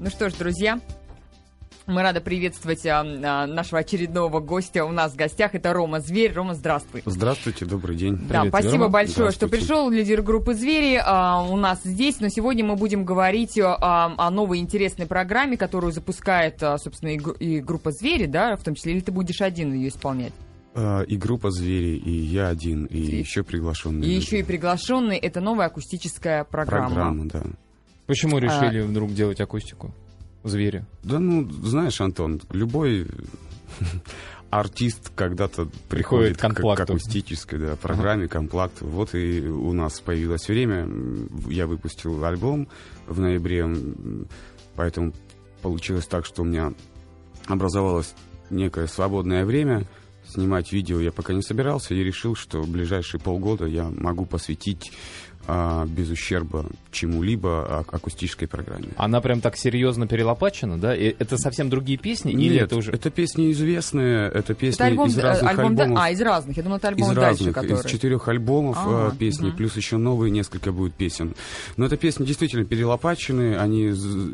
Ну что ж, друзья, мы рады приветствовать а, а, нашего очередного гостя. У нас в гостях это Рома Зверь. Рома, здравствуй. Здравствуйте, добрый день. Да, Привет, спасибо Рома. большое, что пришел. Лидер группы Звери а, у нас здесь. Но сегодня мы будем говорить а, о новой интересной программе, которую запускает, а, собственно, и, и группа Звери, да, в том числе. Или ты будешь один ее исполнять? А, и группа «Звери», и я один, и, И- еще приглашенные. И люди. еще и приглашенный. Это новая акустическая программа. Программа, да. Почему А- решили вдруг делать акустику? Звери. Да ну, знаешь, Антон, любой артист когда-то Приходит приходит к к, акустической да, программе, комплакту. Вот и у нас появилось время. Я выпустил альбом в ноябре, поэтому получилось так, что у меня образовалось некое свободное время. Снимать видео я пока не собирался и решил, что в ближайшие полгода я могу посвятить а, без ущерба чему-либо а- акустической программе. Она прям так серьезно перелопачена, да? И это совсем другие песни? Или Нет, это уже... это песни известные, это песни Это альбом, из э, разных альбом да- альбомов. а, из разных. Я думала, это альбом из дальше, разных, который... из четырех альбомов Ага, э, песни, мгм. плюс еще новые несколько будет песен. Но это песни действительно перелопачены, они,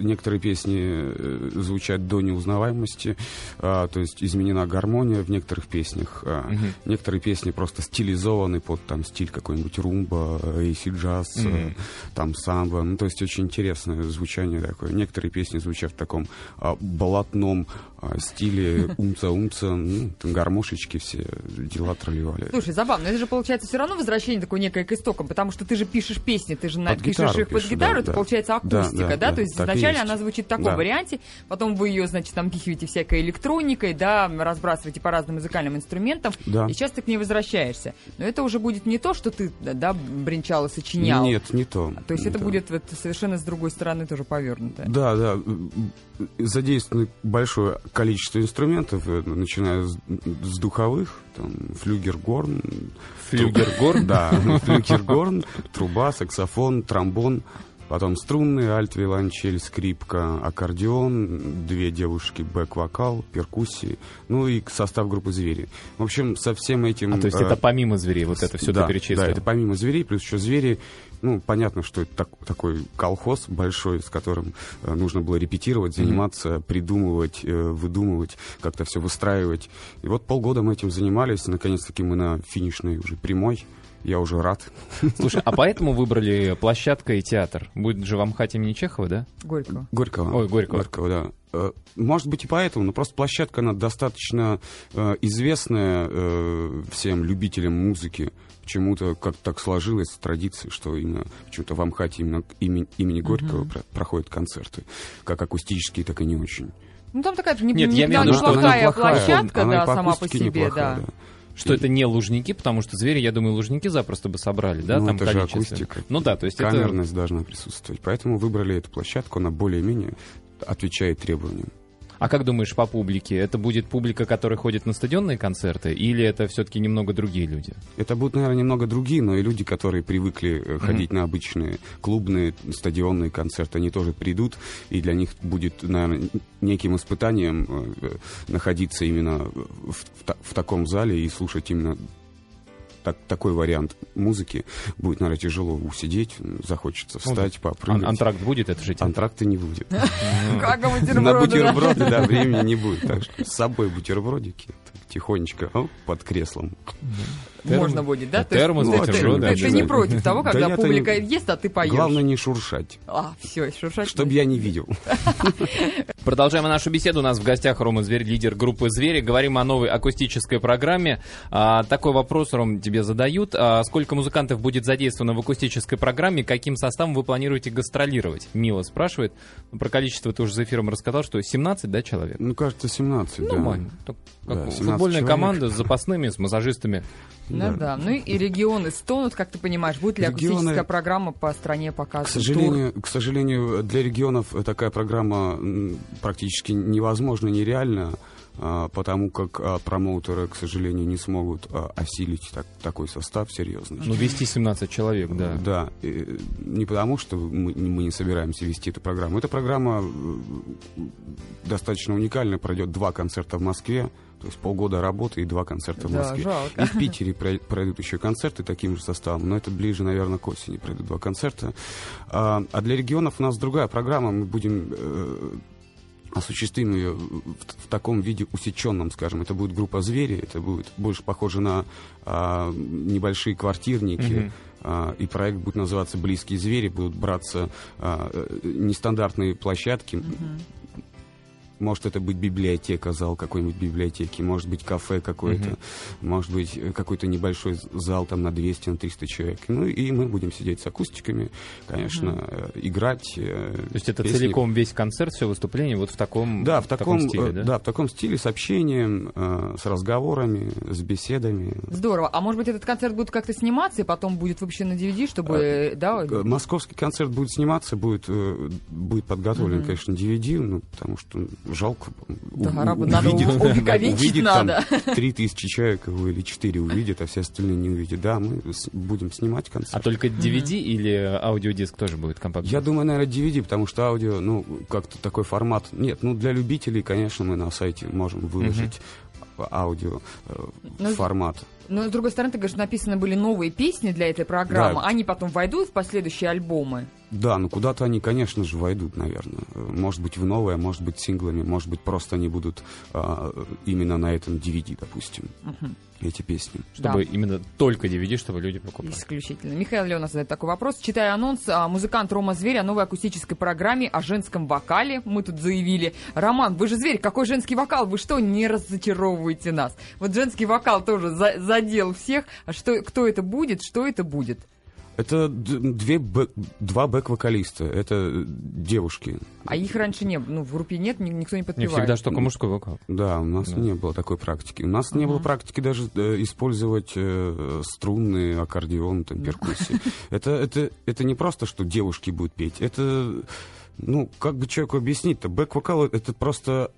некоторые песни э, звучат до неузнаваемости, а, то есть изменена гармония в некоторых песнях. а, Мгм. Некоторые песни просто стилизованы под там стиль какой-нибудь румба, эйси джаз, Мгм. там самбо. Ну, то есть очень интересное звучание такое. Некоторые песни звучат в таком а, болотном а, стиле умца-умца, ну, там гармошечки все дела тролливали. Слушай, забавно, это же получается все равно возвращение такое некое к истокам, потому что ты же пишешь песни, ты же на- Под пишешь их под пишу, гитару, да, это да. получается Да, акустика, да, да? да, То есть изначально она звучит в таком Да. варианте, потом вы ее, значит, там пихиваете всякой электроникой, да, разбрасываете по разным музыкальным инструментам, Да. и сейчас ты к ней возвращаешься. Но это уже будет не то, что ты, да, бренчал и сочинял. Нет, не то. То есть это Да. будет вот совершенно с другой стороны тоже повернуто. Да, да. Задействовано большое количество инструментов, э, начиная с, с духовых, там, флюгергорн, Флюгергорн? Да, флюгергорн, труба, саксофон, тромбон, потом струнный, альт, виолончель, скрипка, аккордеон, две девушки, бэк-вокал, перкуссии, ну и состав группы «Звери». В общем, со всем этим... А, то есть э, это помимо зверей, вот это все да, ты перечислил? Да, это помимо зверей, плюс еще звери. Ну, понятно, что это так- такой колхоз большой, с которым э, нужно было репетировать, заниматься, придумывать, э, выдумывать, как-то все выстраивать. И вот полгода мы этим занимались, наконец-таки мы на финишной уже прямой. Я уже рад. Слушай, а поэтому выбрали площадка и театр? Будет же в Амхате имени Чехова, да? Горького. Горького. Ой, Горького. Горького, да. Э, Может быть и поэтому, но просто площадка, она достаточно э, известная э, всем любителям музыки. Почему-то как так сложилось с традицией, что именно почему-то в Амхате именно имени, имени Горького про- проходят концерты. Как акустические, так и не очень. Ну там такая не, Нет, не- я что она неплохая неплохая. площадка, Она да, сама по себе, неплохая, да. Что это не лужники, потому что звери, я думаю, лужники запросто бы собрали, да? Ну, там это же акустика. Ну да, то есть это... Камерность должна присутствовать. Поэтому выбрали эту площадку, она более-менее отвечает требованиям. А как думаешь по публике? Это будет публика, которая ходит на стадионные концерты, или это все-таки немного другие люди? Это будут, наверное, немного другие, но и люди, которые привыкли э, ходить на обычные клубные, стадионные концерты, они тоже придут, и для них будет, наверное, неким испытанием э, находиться именно в, в в таком зале и слушать именно так- такой вариант музыки. Будет, наверное, тяжело усидеть, захочется встать, попрыгать. Ан- антракт будет, это же театр? Антракта не будет. На бутерброды, да, времени не будет. Так что с собой бутербродики тихонечко оп, под креслом. Можно будет, да? Есть, Термос, ну, ты- бутерброды, ты, ты не против того, Да когда я-то публика не- ест, а ты поешь. Главное не шуршать, А, все, шуршать. чтобы я не видел. Продолжаем нашу беседу. У нас в гостях Рома Зверь, лидер группы «Звери». Говорим о новой акустической программе. А, такой вопрос, Ром, тебе задают. А, сколько музыкантов будет задействовано в акустической программе? Каким составом вы планируете гастролировать? Мила спрашивает. Ну, Про количество ты уже за эфиром рассказал, что 17, да, человек? Ну, кажется, 17, да. Нормально. Так, как Да, 17 футбольная человек. команда с запасными, с массажистами. Ну Да. да. Ну и регионы стонут, как ты понимаешь. Будет ли Регионы- акустическая программа по стране К показывать? сожалению, к сожалению, для регионов такая программа практически невозможна, нереальна. А, потому как а, промоутеры, к сожалению, не смогут а, осилить так, такой состав серьезный. Ну, вести 17 человек, да. Да, и не потому, что мы, мы не собираемся вести эту программу. Эта программа э, достаточно уникальная, пройдет два концерта в Москве, то есть полгода работы и два концерта в Да, Москве. жалко. И в Питере прой- пройдут еще концерты таким же составом, но это ближе, наверное, к осени пройдут два концерта. А, а для регионов у нас другая программа, мы будем э, осуществим ее в, в таком виде усеченном, скажем. Это будет группа «Звери», это будет больше похоже на а, небольшие квартирники, а, и проект будет называться «Близкие звери», будут браться а, э, нестандартные площадки, может это быть библиотека, зал какой-нибудь библиотеки, может быть кафе какое-то, Мгм. может быть э, какой-то небольшой зал там на 200, на 300 человек. Ну и мы будем сидеть с акустиками, конечно, э, играть. э, То есть это песни. целиком весь концерт, все выступление вот в таком, Да, в таком, стиле, э, да? да, в таком стиле, с общением, с разговорами, с беседами. Здорово. А может быть, этот концерт будет как-то сниматься и потом будет выпущен на DVD, чтобы, э, да, Московский концерт будет сниматься, будет, будет подготовлен, Мгм. конечно, DVD, ну, потому что жалко. Да, У- надо увидит- увековечить увидит надо. 3000 человек его или 4 увидят, а все остальные не увидят. Да, мы с- будем снимать концерт. А только DVD или аудиодиск тоже будет компактный? Я думаю, наверное, DVD, потому что аудио, ну, как-то такой формат. Нет, ну, для любителей, конечно, мы на сайте можем выложить аудио э, Ну, формат. Но, с другой стороны, ты говоришь, написаны были новые песни для этой программы. Да. Они потом войдут в последующие альбомы. Да, ну куда-то они, конечно же, войдут, наверное. Может быть, в новое, может быть, синглами, может быть, просто они будут а, именно на этом DVD, допустим, Мгм. эти песни. Чтобы Да. именно только DVD, чтобы люди покупали. Исключительно. Михаил Леонов задает такой вопрос. Читая анонс, а, музыкант Рома Зверь о новой акустической программе о женском вокале. Мы тут заявили. Роман, вы же зверь, какой женский вокал? Вы что, не разочаровываете нас? Вот женский вокал тоже за- задел всех. А что, кто это будет, что это будет? Это две бэк- два бэк-вокалиста, это э, девушки. А их раньше не было. Ну, в группе нет, ни- никто не Не подпевает. всегда же только мужской вокал. Да, у нас Да. не было такой практики. У нас не было практики даже э, использовать э, струнные, аккордеон, там, перкуссии. Это, это, это не просто, что девушки будут петь. Это, ну, как бы человеку объяснить-то? Бэк-вокал — это просто...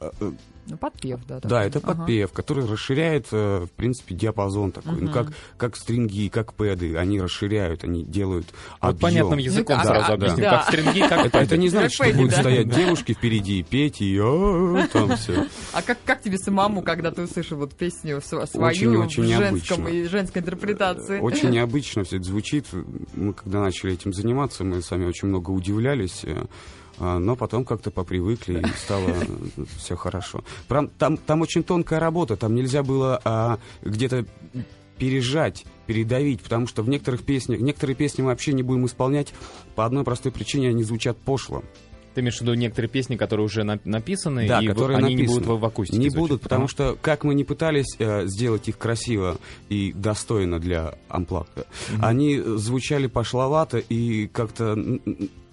э, э, Ну, подпев, да. Да, такой. это Ага. подпев, который расширяет, э, в принципе, диапазон такой. Ну, Мгм. как, как стринги, как пэды. Они расширяют, они делают Вот объем. понятным языком Ну, как- сразу а, объясним. да. Как стринги, как Это, это не значит, что будут да. стоять девушки впереди и петь, и «А, там все. А как, как тебе самому, когда ты услышал вот песню св- свою Очень-очень в женском и женской интерпретации? Очень необычно все это звучит. Мы когда начали этим заниматься, мы сами очень много удивлялись. Э, а, Но потом как-то попривыкли и стало все хорошо. Прям Там, там очень тонкая работа, там нельзя было а, где-то пережать, передавить, потому что в некоторых песнях, некоторые песни мы вообще не будем исполнять по одной простой причине, они звучат пошло. Ты имеешь в виду некоторые песни, которые уже на- написаны, Да, и которые они не написаны. будут в, в акустике Не звучать? будут, потому что как мы не пытались э, сделать их красиво и достойно для амплакта, они э, звучали пошловато и как-то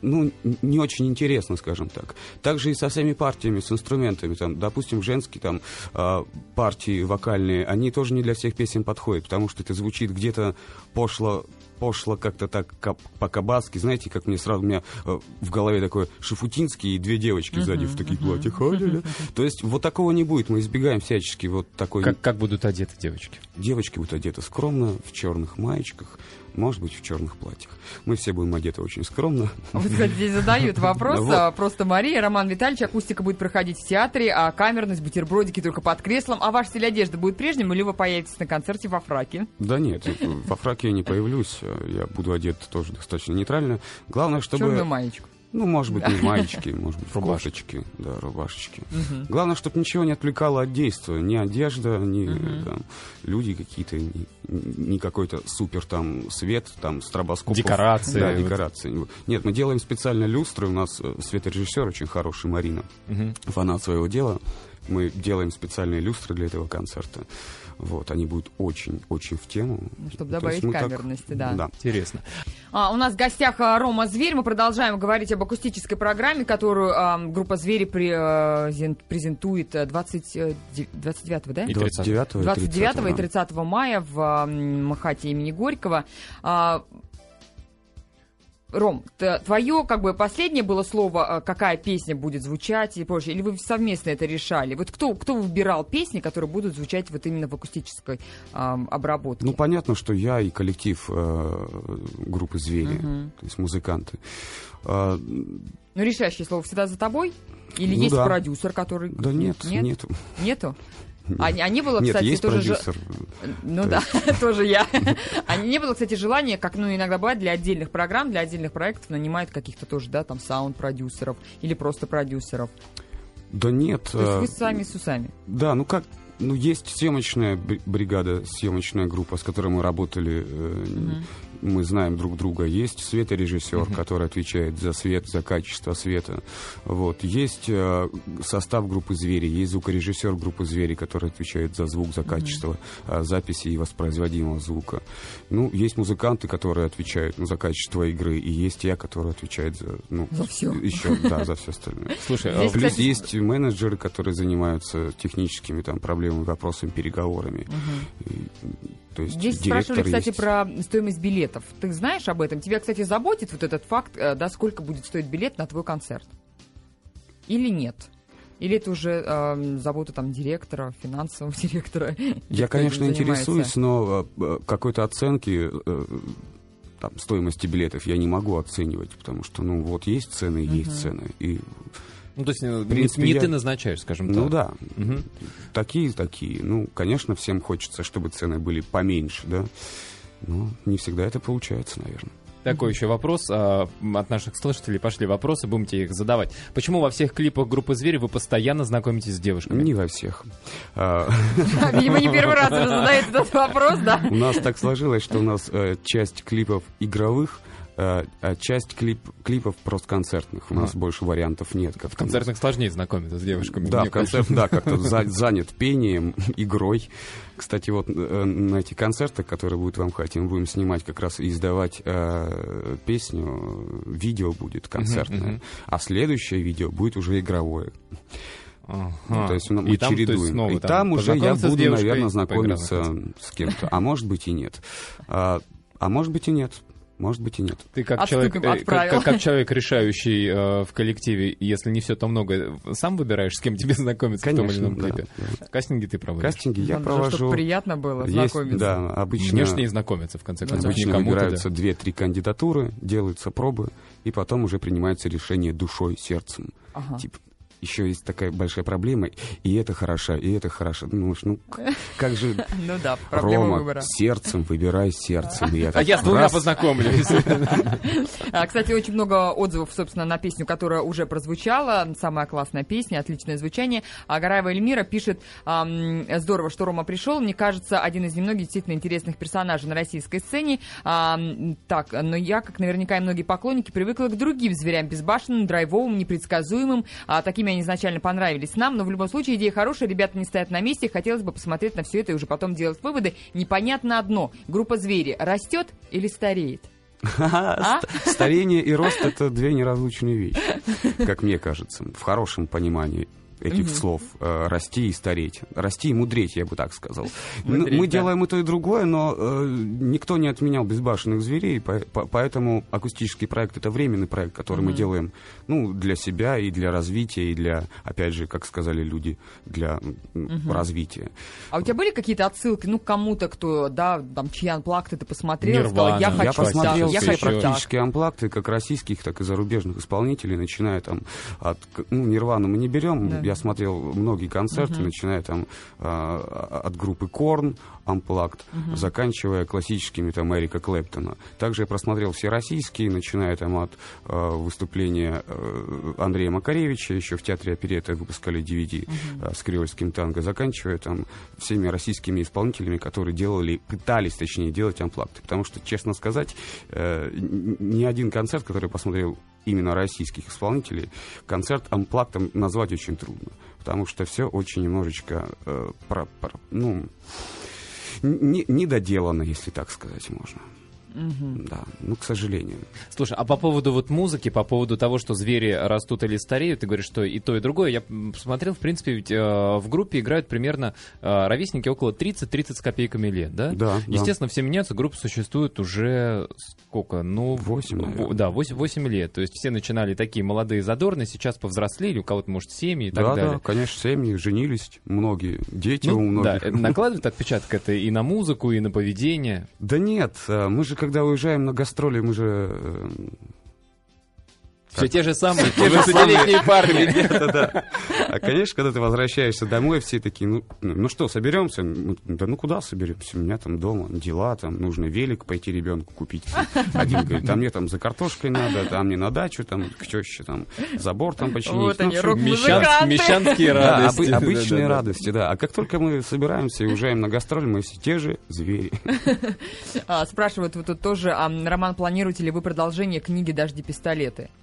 ну, не очень интересно, скажем так. Также и со всеми партиями, с инструментами. Там, допустим, женские там, э, партии вокальные, они тоже не для всех песен подходят, потому что это звучит где-то пошло пошло как-то так ка- по-кабацки. Знаете, как мне сразу у меня э, в голове такое Шафутинский и две девочки сзади в таких платьях. Ля-ля-ля. То есть вот такого не будет. Мы избегаем всячески вот такой... Как, как будут одеты девочки? Девочки будут одеты скромно, в черных маечках, может быть, в черных платьях. Мы все будем одеты очень скромно. Вот, кстати, здесь задают вопрос. Вот. а, Просто Мария, Роман Витальевич, акустика будет проходить в театре, а камерность, бутербродики только под креслом. А ваш стиль одежды будет прежним или вы появитесь на концерте во фраке? Да нет, во фраке я не появлюсь. Я буду одет тоже достаточно нейтрально. Главное, чтобы... Черную маечку. Ну, может быть, не маечке, может быть, Рубашечки. да, рубашечки. Главное, чтобы ничего не отвлекало от действия. Ни одежда, ни там, люди какие-то, ни, ни какой-то супер там свет, там стробоскоп. Декорации. Да, Вот. декорации. Нет, мы делаем специально люстры. У нас э, светорежиссер очень хороший, Марина, фанат своего дела. Мы делаем специальные люстры для этого концерта. Вот, они будут очень-очень в тему. Ну, чтобы То добавить мы так- камерности, да. Да. Интересно. А, у нас в гостях а, Рома Зверь. Мы продолжаем говорить об акустической программе, которую а, группа Звери при- а, зен- презентует а, 20, э, де- 29 да? И 29 и 29 и 30. 30 мая в а, м, МХАТе имени Горького. А, Ром, твое как бы последнее было слово, э, какая песня будет звучать и прочее, или вы совместно это решали? Вот кто, кто выбирал песни, которые будут звучать вот именно в акустической ам, обработке? Ну, понятно, что я и коллектив э, группы «Звери», Мгм. то есть музыканты. А, Ну, решающее слово всегда за тобой? Или Ну есть да. продюсер, который... да нет, Нет? нету. Нету? А, а не было, Нет, кстати, есть тоже... же- продюсер. Ну То да, тоже я. А не было, кстати, желания, как ну иногда бывает для отдельных программ, для отдельных проектов нанимают каких-то тоже, да, там саунд-продюсеров или просто продюсеров. Да нет. То есть э, вы сами с усами. Да, ну как, ну есть съемочная бри- бригада, съемочная группа, с которой мы работали, Мгм. мы знаем друг друга. Есть светорежиссер, Мгм. который отвечает за свет, за качество света. Вот. Есть э, состав группы «Звери», есть звукорежиссер группы «Звери», который отвечает за звук, за качество э, записи и воспроизводимого звука. Ну, есть музыканты, которые отвечают ну, за качество игры, и есть я, который отвечает за, ну, За всё. еще, да, за все остальное. Слушай, а Плюс есть менеджеры, которые занимаются техническими там проблемами, вопросами, переговорами. И, то есть Здесь спрашивали, кстати, есть. про стоимость билетов. Ты знаешь об этом? Тебя, кстати, заботит вот этот факт, э, да, сколько будет стоить билет на твой концерт? Или нет? Или это уже э, забота там директора, финансового директора? Я, конечно, интересуюсь, но э, какой-то оценки э, там, стоимости билетов я не могу оценивать, потому что, ну, вот есть цены, есть Мгм. цены. И, Ну, то есть э, в принципе, не, я- ты назначаешь, скажем ну так. да, Мгм. такие, такие. Ну, конечно, всем хочется, чтобы цены были поменьше, да. Но не всегда это получается, наверное. Такой еще вопрос а, от наших слушателей. Пошли вопросы, будем тебе их задавать. Почему во всех клипах группы «Звери» вы постоянно знакомитесь с девушками? Не во всех. А, Видимо, не первый раз уже задает этот вопрос, да? У нас так сложилось, что у нас э, часть клипов игровых, часть клип, клипов просто концертных. У нас Ага. больше вариантов нет. Как В концертных сложнее знакомиться с девушками. Да, концерт, да, как-то за- занят пением, игрой. Кстати, вот э, на эти концерты, которые будут в Амхате, мы будем снимать как раз и издавать э, песню, э, видео будет концертное, мгм. а следующее видео будет уже игровое. Ага. То есть мы И там, то есть, чередуем. снова и там уже я буду, девушкой, наверное, знакомиться с кем-то. А может быть и нет. А, а может быть и нет. Может быть и нет. Ты как Отступим человек, э, как, как- как человек, решающий э, в коллективе, если не все, то много, сам выбираешь, с кем тебе знакомиться в том или ином да, клипе? да. Кастинги ты проводишь? Кастинги я Надо провожу. приятно было Есть, знакомиться. да, обычно, Внешне и знакомиться, в конце концов, обычно выбираются две-три кандидатуры, делаются пробы, и потом уже принимается решение душой, сердцем. Ага. Типа, еще есть такая большая проблема, и это хорошо, и это хорошо. Ну, уж, ну как же, Ну да, проблема Рома, выбора. сердцем выбирай сердцем. Я А я с двумя познакомлюсь. А, Кстати, очень много отзывов, собственно, на песню, которая уже прозвучала. Самая классная песня, отличное звучание. А Гараева Эльмира пишет, здорово, что Рома пришел. Мне кажется, один из немногих действительно интересных персонажей на российской сцене. Так, но я, как наверняка и многие поклонники, привыкла к другим зверям безбашенным, драйвовым, непредсказуемым. А, такими они изначально понравились нам. Но в любом случае идея хорошая, ребята не стоят на месте. Хотелось бы посмотреть на все это и уже потом делать выводы. Непонятно одно. Группа «Звери» растет или стареет? А? Ст- Старение и рост — это две неразлучные вещи, как мне кажется, в хорошем понимании этих Мгм. слов э, расти и стареть. Расти и мудреть, я бы так сказал. Мудреть, Мы да. делаем и то, и другое, но э, никто не отменял безбашенных зверей, по- по- поэтому акустический проект — это временный проект, который мы Мгм. делаем ну, для себя и для развития, и для, опять же, как сказали люди, для Мгм. развития. А у тебя были какие-то отсылки, ну, к кому-то, кто, да, там, чьи анплакты ты посмотрел, и сказал, я Нирвана. хочу Я Хочу посмотрел так, я все хочу так. практически амплакты, как российских, так и зарубежных исполнителей, начиная там от... Ну, Нирвану мы не берем, Да. я смотрел многие концерты, Мгм. начиная там а, от группы Корн, Амплакт, Мгм. заканчивая классическими там Эрика Клэптона. Также я просмотрел все российские, начиная там от а, выступления э, Андрея Макаревича, еще в театре оперетты выпускали DVD а, с креольским танго, заканчивая там всеми российскими исполнителями, которые делали, пытались, точнее, делать амплакты. Потому что, честно сказать, э, ни один концерт, который я посмотрел именно российских исполнителей, концерт амплактом назвать очень трудно. Потому что все очень немножечко, э, про- про- ну, не, недоделано, если так сказать можно. Да, ну, к сожалению. Слушай, а по поводу вот музыки, по поводу того, что звери растут или стареют, ты говоришь, что и то, и другое. Я посмотрел, в принципе, ведь э, в группе играют примерно э, ровесники около 30-30 с копейками лет, да? Да, Естественно, все меняются, группа существует уже сколько? Ну, 8, в- наверное. Да, 8, 8 лет. То есть все начинали такие молодые задорные, сейчас повзрослели, у кого-то, может, семьи и так да, далее. да, конечно, семьи женились, многие, дети Ну, у многих. да, накладывает отпечаток это и на музыку, и на поведение. Да нет, э, мы же, когда уезжаем на гастроли, мы же... Все те же самые, те же 20-летние парни. Ребята, да. А, конечно, когда ты возвращаешься домой, все такие, ну, ну ну что, соберемся? Ну, Да ну куда соберемся? У меня там дома дела, там нужно велик пойти ребенку купить. Один говорит, а мне там за картошкой надо, а мне на дачу, там, к теще, там, забор там починить. Вот Ну, они. Мещан- Мещанские да, радости. обы- обычные радости, да. А как только мы собираемся и уезжаем на гастроли, мы все те же звери. А, спрашивают вот тут тоже, а, Роман, планируете ли вы продолжение книги «Дожди-пистолеты»? В-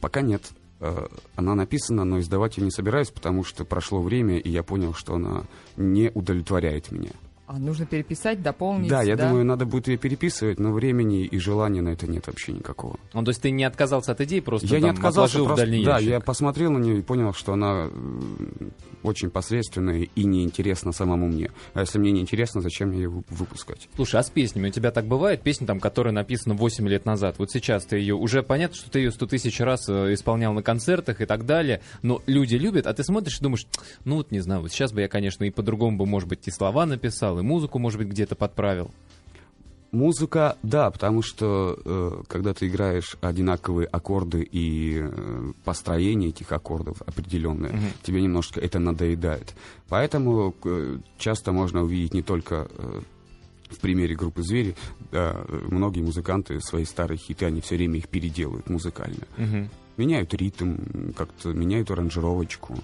Пока нет. Э, Она написана, но издавать я не собираюсь, потому что прошло время, и я понял, что она не удовлетворяет меня. А, нужно переписать, дополнить, Да, я думаю, надо будет ее переписывать, но времени и желания на это нет вообще никакого. Ну, то есть ты не отказался от идеи, просто я не там отказался, отложил просто, в дальний да, ящик. я посмотрел на нее и понял, что она очень посредственная и неинтересна самому мне. А если мне неинтересно, зачем мне ее вы- выпускать? Слушай, а с песнями у тебя так бывает? Песня, там, которая написана 8 лет назад. Вот сейчас ты ее... Уже понятно, что ты ее 100 тысяч раз э, исполнял на концертах и так далее, но люди любят, а ты смотришь и думаешь, ну вот не знаю, вот сейчас бы я, конечно, и по-другому бы, может быть, и слова написал, и музыку, может быть, где-то подправил. Музыка, да, потому что э, когда ты играешь одинаковые аккорды и э, построение этих аккордов определенное, Мгм. тебе немножко это надоедает. Поэтому э, часто можно увидеть не только э, в примере группы «Звери», да, э, многие музыканты свои старые хиты, они все время их переделывают музыкально. Мгм. Меняют ритм, как-то меняют аранжировочку.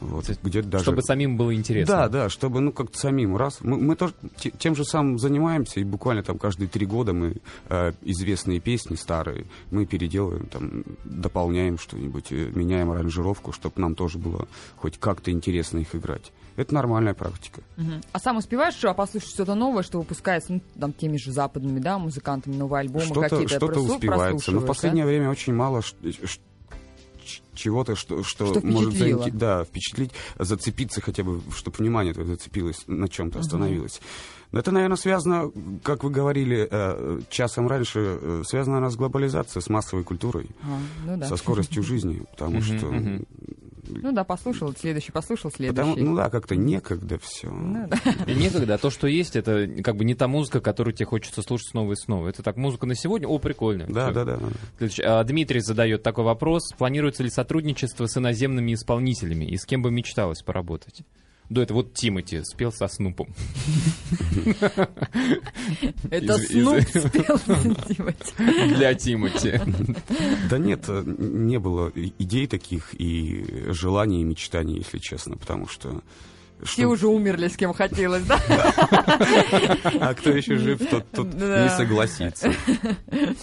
Вот, есть, где-то даже... Чтобы самим было интересно. Да, да, чтобы, ну, как-то самим раз. Мы, мы тоже те- тем же самым занимаемся, и буквально там каждые три года мы э, известные песни старые, мы переделываем, там, дополняем что-нибудь, э, меняем аранжировку, чтобы нам тоже было хоть как-то интересно их играть. Это нормальная практика. Мгм. А сам успеваешь а, послушать что-то новое, что выпускается ну, там, теми же западными да, музыкантами, новые альбомы Что-то какие-то? что просу- успевается. Но в прослушиваешь, последнее время очень мало чего-то, что, что, Что может заинте- да, впечатлить, зацепиться хотя бы, чтобы внимание твое зацепилось, на чем-то остановилось. Но это, наверное, связано, как вы говорили э, часом раньше, э, связано, наверное, с глобализацией, с массовой культурой, А, ну да. со скоростью жизни, потому что... Ну да, послушал, следующий послушал, следующий. Потому, ну да, как-то некогда все. Ну да. Некогда, а то, что есть, это как бы не та музыка, которую тебе хочется слушать снова и снова. Это так, музыка на сегодня, о, прикольно. Да, да, да. Следующий. А, Дмитрий задает такой вопрос. Планируется ли сотрудничество с иноземными исполнителями? И с кем бы мечталось поработать? До этого вот Тимати спел со Снупом. Это Снуп спел Тимати. Для Тимати. Да нет, не было идей таких и желаний, и мечтаний, если честно, потому что... Все что- уже умерли, с кем хотелось, да? А кто еще жив, тот, не согласится.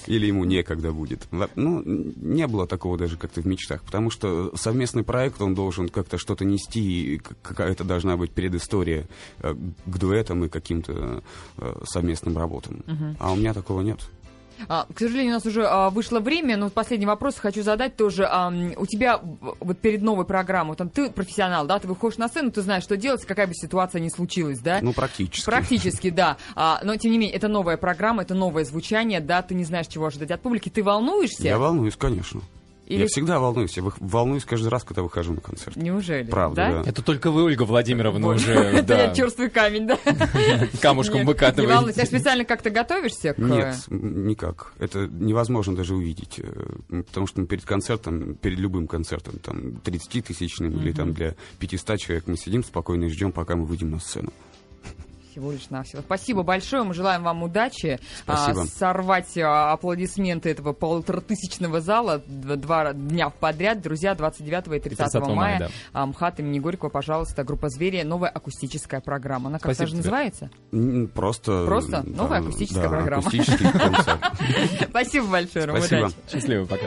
Или ему некогда будет. Ну, не было такого даже как-то в мечтах, потому что совместный проект, он должен как-то что-то нести, какая-то должна быть предыстория э, к дуэтам и каким-то э, совместным работам. А у меня такого нет. А, к сожалению, у нас уже а, вышло время, но последний вопрос хочу задать тоже. А, у тебя вот перед новой программой, там ты профессионал, да, ты выходишь на сцену, ты знаешь, что делать, какая бы ситуация ни случилась, да? Ну, практически. Практически, да. А, но, тем не менее, это новая программа, это новое звучание, да, ты не знаешь, чего ожидать от публики. Ты волнуешься? Я волнуюсь, конечно. Или- Я всегда волнуюсь. Я волнуюсь каждый раз, когда выхожу на концерт. Неужели? Правда, да. Это только вы, Ольга Владимировна, Вот. уже Это да, я черствый камень, да? камушком Нет, Не волнуйся. А выкатываете. специально как-то готовишься к... Нет, м, никак. Это невозможно даже увидеть. э, Потому что мы перед концертом, перед любым концертом, там, 30-тысячным или там для 500 человек, мы сидим спокойно и ждем, пока мы выйдем на сцену. Всего лишь навсего. Спасибо большое. Мы желаем вам удачи. Спасибо. А, сорвать а, аплодисменты этого полуторатысячного зала два дня подряд. Друзья, 29 и 30, 30 мая, мая. да. а, МХАТ имени Горького, пожалуйста, группа «Звери». Новая акустическая программа. Она как Спасибо же называется? Просто... Просто? м, Новая да, акустическая да, программа. Спасибо большое, Ром. Спасибо. Удачи. Счастливо, пока.